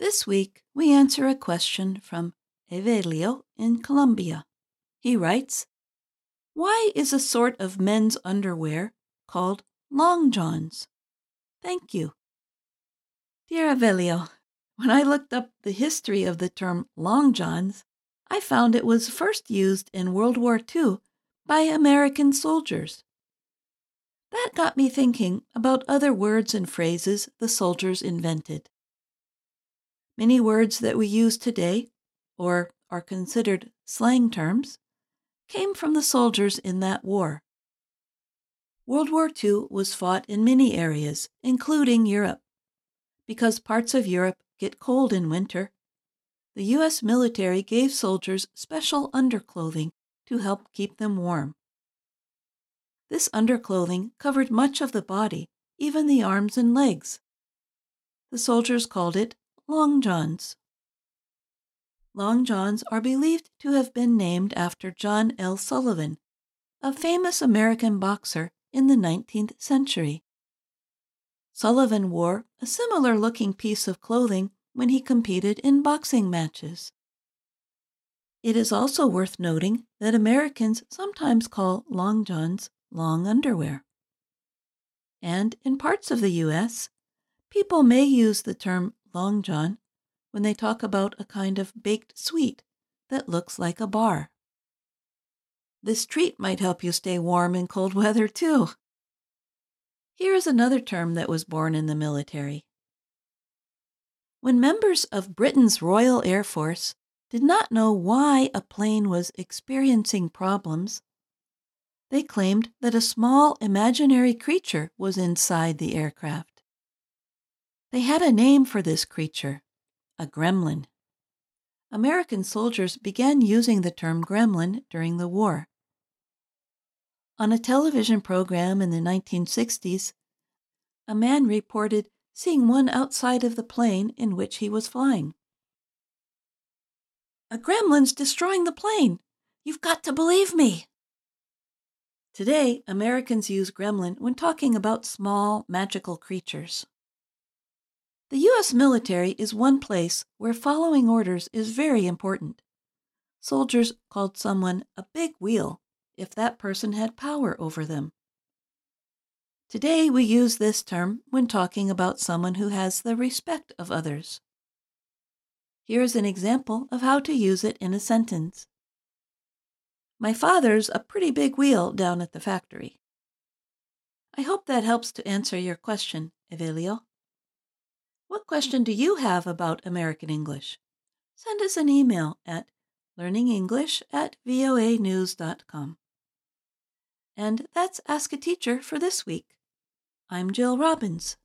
This week, we answer a question from Evelio in Colombia. He writes Why is a sort of men's underwear called long johns? Thank you. Dear Evelio, when I looked up the history of the term long johns, I found it was first used in World War II by American soldiers. That got me thinking about other words and phrases the soldiers invented. Many words that we use today, or are considered slang terms, came from the soldiers in that war. World War II was fought in many areas, including Europe. Because parts of Europe get cold in winter, the U.S. military gave soldiers special underclothing to help keep them warm. This underclothing covered much of the body, even the arms and legs. The soldiers called it long johns. Long johns are believed to have been named after John L. Sullivan, a famous American boxer in the 19th century. Sullivan wore a similar looking piece of clothing when he competed in boxing matches. It is also worth noting that Americans sometimes call long johns long underwear. And in parts of the U.S., people may use the term long john when they talk about a kind of baked sweet that looks like a bar. This treat might help you stay warm in cold weather, too. Here is another term that was born in the military. When members of Britain's Royal Air Force did not know why a plane was experiencing problems, they claimed that a small imaginary creature was inside the aircraft. They had a name for this creature a gremlin. American soldiers began using the term gremlin during the war. On a television program in the 1960s, a man reported seeing one outside of the plane in which he was flying. A gremlin's destroying the plane. You've got to believe me. Today, Americans use gremlin when talking about small, magical creatures. The U.S. military is one place where following orders is very important. Soldiers called someone a big wheel if that person had power over them. Today, we use this term when talking about someone who has the respect of others. Here is an example of how to use it in a sentence. My father's a pretty big wheel down at the factory. I hope that helps to answer your question, Evelio. What question do you have about American English? Send us an email at learningenglish at voanews.com. And that's Ask a Teacher for this week. I'm Jill Robbins.